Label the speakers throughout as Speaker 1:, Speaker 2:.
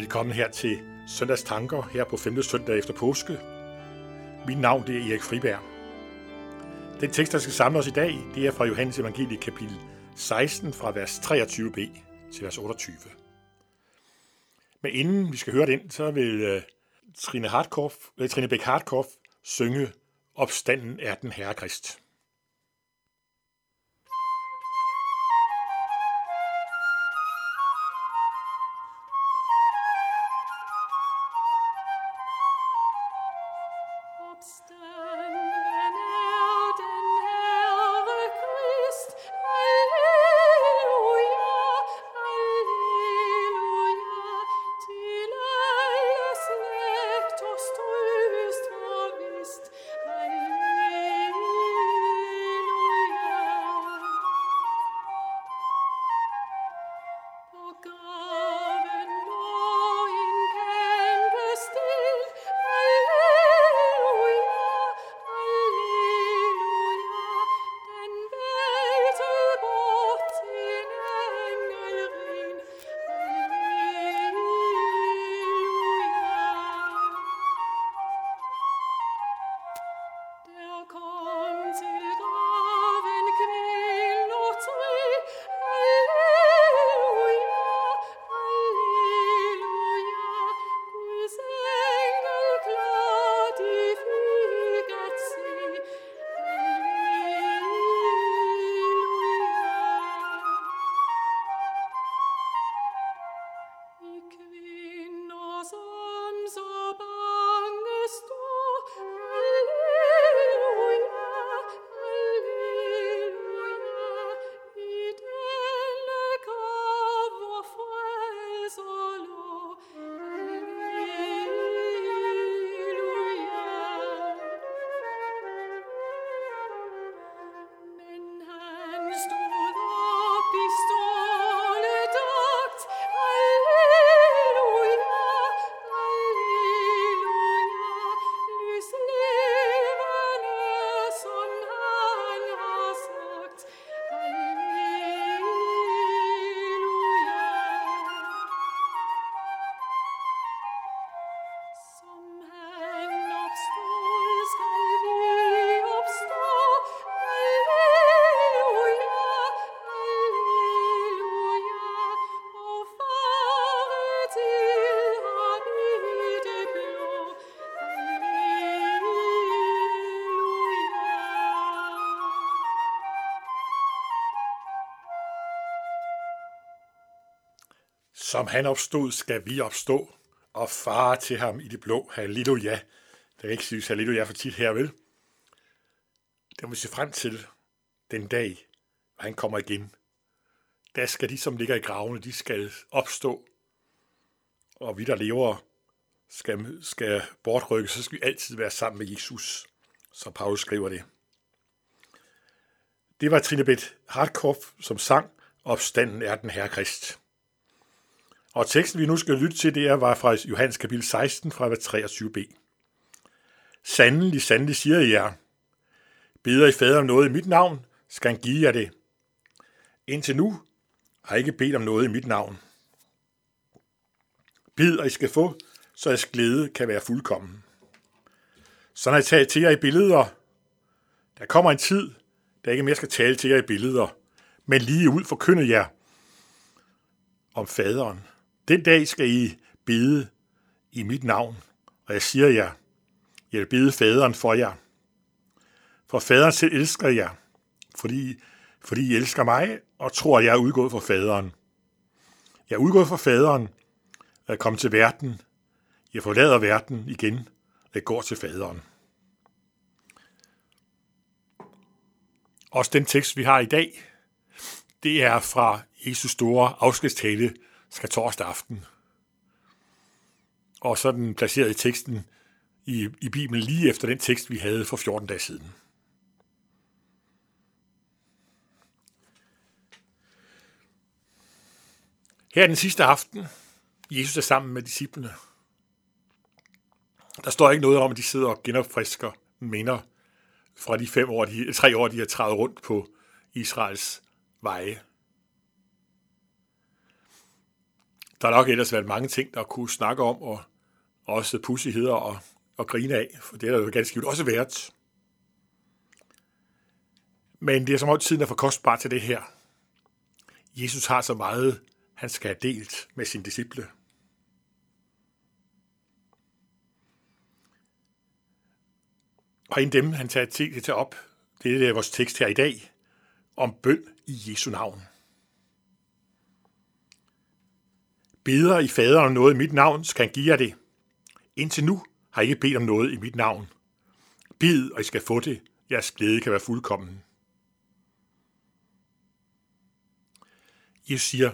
Speaker 1: Velkommen her til Søndags Tanker her på 5. søndag efter påske. Mit navn det er Erik Friberg. Den tekst, der skal samle os i dag, det er fra Johannes Evangelie kapitel 16 fra vers 23b til vers 28. Men inden vi skal høre den, så vil øh, Trine, Hartkopf, øh, Trine Bæk Hartkopf synge Opstanden er den Herre Krist. Som han opstod, skal vi opstå, og fare til ham i det blå. Halleluja. Det er ikke synes halleluja for tit her, vel? Det må vi se frem til den dag, hvor han kommer igen. Der skal de, som ligger i gravene, de skal opstå. Og vi, der lever, skal, skal bortrykkes, så skal vi altid være sammen med Jesus, som Paulus skriver det. Det var Trine Beth som sang, Opstanden er den herre Krist. Og teksten, vi nu skal lytte til, det er, var fra Johannes kapitel 16, fra 23b. Sandelig, sandelig siger jeg jer, beder I fader om noget i mit navn, skal han give jer det. Indtil nu har I ikke bedt om noget i mit navn. Bid, og I skal få, så jeres glæde kan være fuldkommen. Så når jeg taler til jer i billeder, der kommer en tid, der ikke mere skal tale til jer i billeder, men lige ud forkynde jer om faderen. Den dag skal I bede i mit navn, og jeg siger jer, jeg vil bede faderen for jer. For faderen selv elsker jer, fordi, fordi I elsker mig og tror, at jeg er udgået fra faderen. Jeg er udgået fra faderen, og jeg til verden. Jeg forlader verden igen, og jeg går til faderen. Også den tekst, vi har i dag, det er fra Jesus store afskedstale skal torsdag aften. Og så den placeret i teksten i, i Bibelen lige efter den tekst, vi havde for 14 dage siden. Her den sidste aften. Jesus er sammen med disciplene. Der står ikke noget om, at de sidder og genopfrisker minder fra de fem år, de, tre år, de har trædet rundt på Israels veje.
Speaker 2: Der har nok ellers været mange ting, der kunne snakke om, og også pussigheder og, og grine af, for det har jo ganske givet også været. Men det er som om tiden er for kostbar til det her. Jesus har så meget, han skal have delt med sine disciple. Og en dem, han tager til, til op, det er vores tekst her i dag, om bøn i Jesu navn. Beder i faderen noget i mit navn, skal han give jer det. Indtil nu har I ikke bedt om noget i mit navn. Bid, og I skal få det. Jeres glæde kan være fuldkommen. Jesus siger,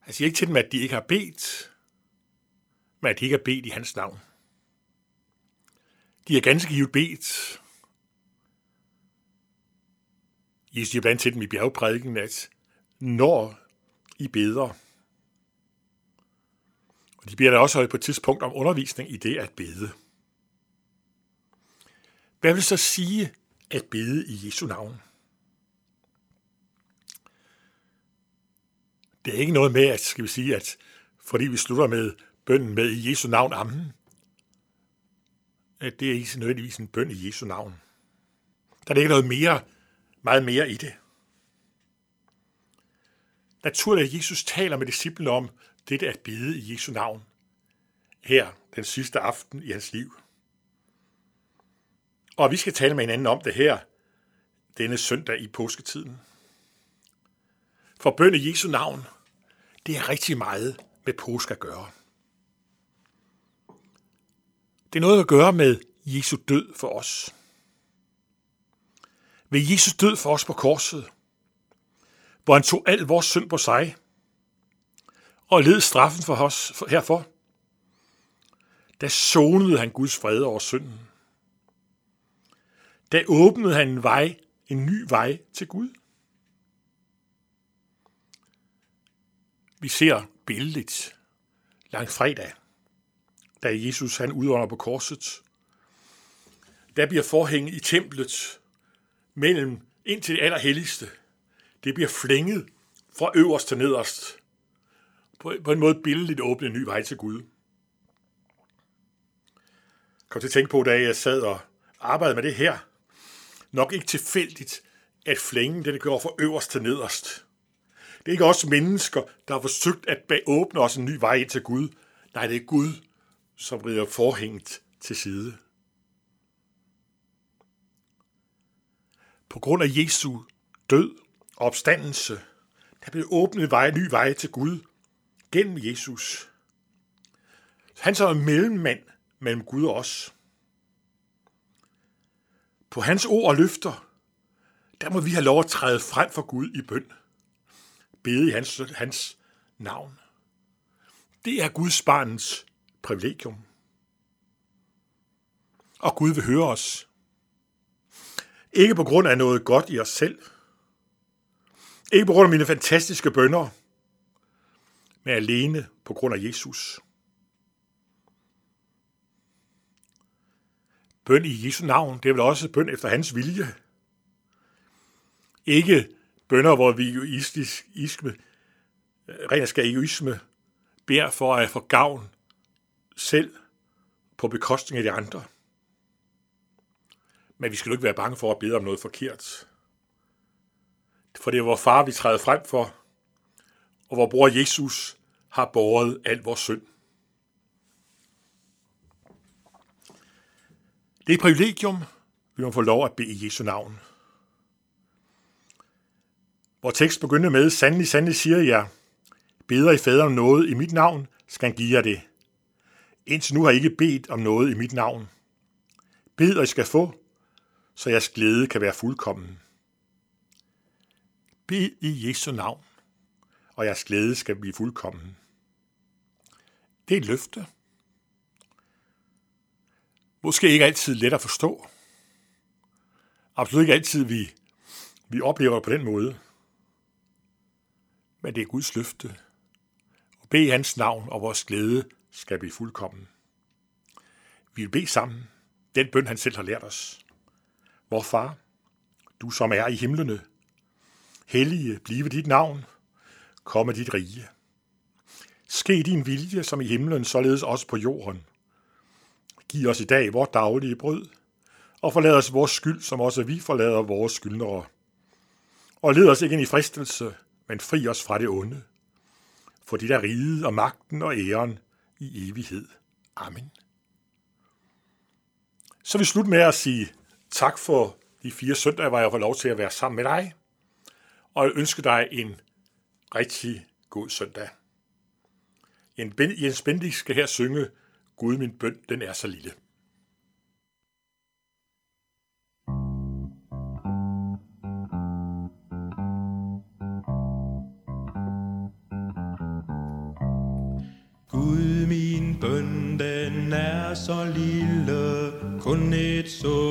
Speaker 2: han siger ikke til dem, at de ikke har bedt, men at de ikke har bedt i hans navn. De er ganske givet bedt. Jesus siger blandt til dem i bjergprædiken, at når I beder, og de bliver da også på et tidspunkt om undervisning i det at bede. Hvad vil så sige at bede i Jesu navn? Det er ikke noget med, at, skal vi sige, at fordi vi slutter med bønnen med i Jesu navn, amen, at det er ikke nødvendigvis en bøn i Jesu navn. Der er ikke noget mere, meget mere i det. Naturligt, at Jesus taler med disciplene om det at bede i Jesu navn. Her, den sidste aften i hans liv. Og vi skal tale med hinanden om det her, denne søndag i påsketiden. For bøn i Jesu navn, det er rigtig meget med påske at gøre. Det er noget at gøre med Jesu død for os. Ved Jesus død for os på korset, hvor han tog al vores synd på sig og led straffen for os herfor, Da sonede han Guds fred over synden. Da åbnede han en vej, en ny vej til Gud. Vi ser billedligt langt fredag, da Jesus han udånder på korset. Der bliver forhænget i templet mellem ind til det allerhelligste. Det bliver flænget fra øverst til nederst. På, på en måde billedligt åbne en ny vej til Gud. Kom til at tænke på, da jeg sad og arbejdede med det her. Nok ikke tilfældigt, at flængen den går fra øverst til nederst. Det er ikke os mennesker, der har forsøgt at åbne os en ny vej ind til Gud. Nej, det er Gud, som rider forhængt til side. På grund af Jesu død opstandelse, der blev åbnet vej, ny vej til Gud gennem Jesus. Han som er mellemmand mellem Gud og os. På hans ord og løfter, der må vi have lov at træde frem for Gud i bøn. Bede i hans, hans navn. Det er Guds barnens privilegium. Og Gud vil høre os. Ikke på grund af noget godt i os selv. Ikke på grund af mine fantastiske bønder, men alene på grund af Jesus. Bøn i Jesu navn, det er vel også bøn efter hans vilje. Ikke bønder, hvor vi egoistisk, isme, rent skal egoisme, beder for at få gavn selv på bekostning af de andre. Men vi skal jo ikke være bange for at bede om noget forkert. For det er vores far, vi træder frem for, og vor bror Jesus har båret al vores synd. Det er et privilegium, vi må få lov at bede i Jesu navn. Hvor tekst begynder med, sandelig, sandelig siger jeg, beder I fader om noget i mit navn, skal han give jer det. Indtil nu har I ikke bedt om noget i mit navn. Bed, og I skal få, så jeres glæde kan være fuldkommen. Bed i Jesu navn, og jeres glæde skal blive fuldkommen. Det er et løfte. Måske ikke altid let at forstå. Absolut ikke altid, vi, vi oplever det på den måde. Men det er Guds løfte. Og bed i hans navn, og vores glæde skal blive fuldkommen. Vi vil bede sammen den bøn, han selv har lært os. Vor far, du som er i himlene, hellige blive dit navn, komme dit rige. Ske din vilje som i himlen, således også på jorden. Giv os i dag vores daglige brød, og forlad os vores skyld, som også vi forlader vores skyldnere. Og led os ikke ind i fristelse, men fri os fra det onde. For dit er riget og magten og æren i evighed. Amen. Så vi slut med at sige tak for de fire søndage, hvor jeg får lov til at være sammen med dig, og jeg ønsker dig en rigtig god søndag. Jens Bendik skal her synge Gud min bøn, den er så lille.
Speaker 3: Gud min bøn, den er så lille, kun et så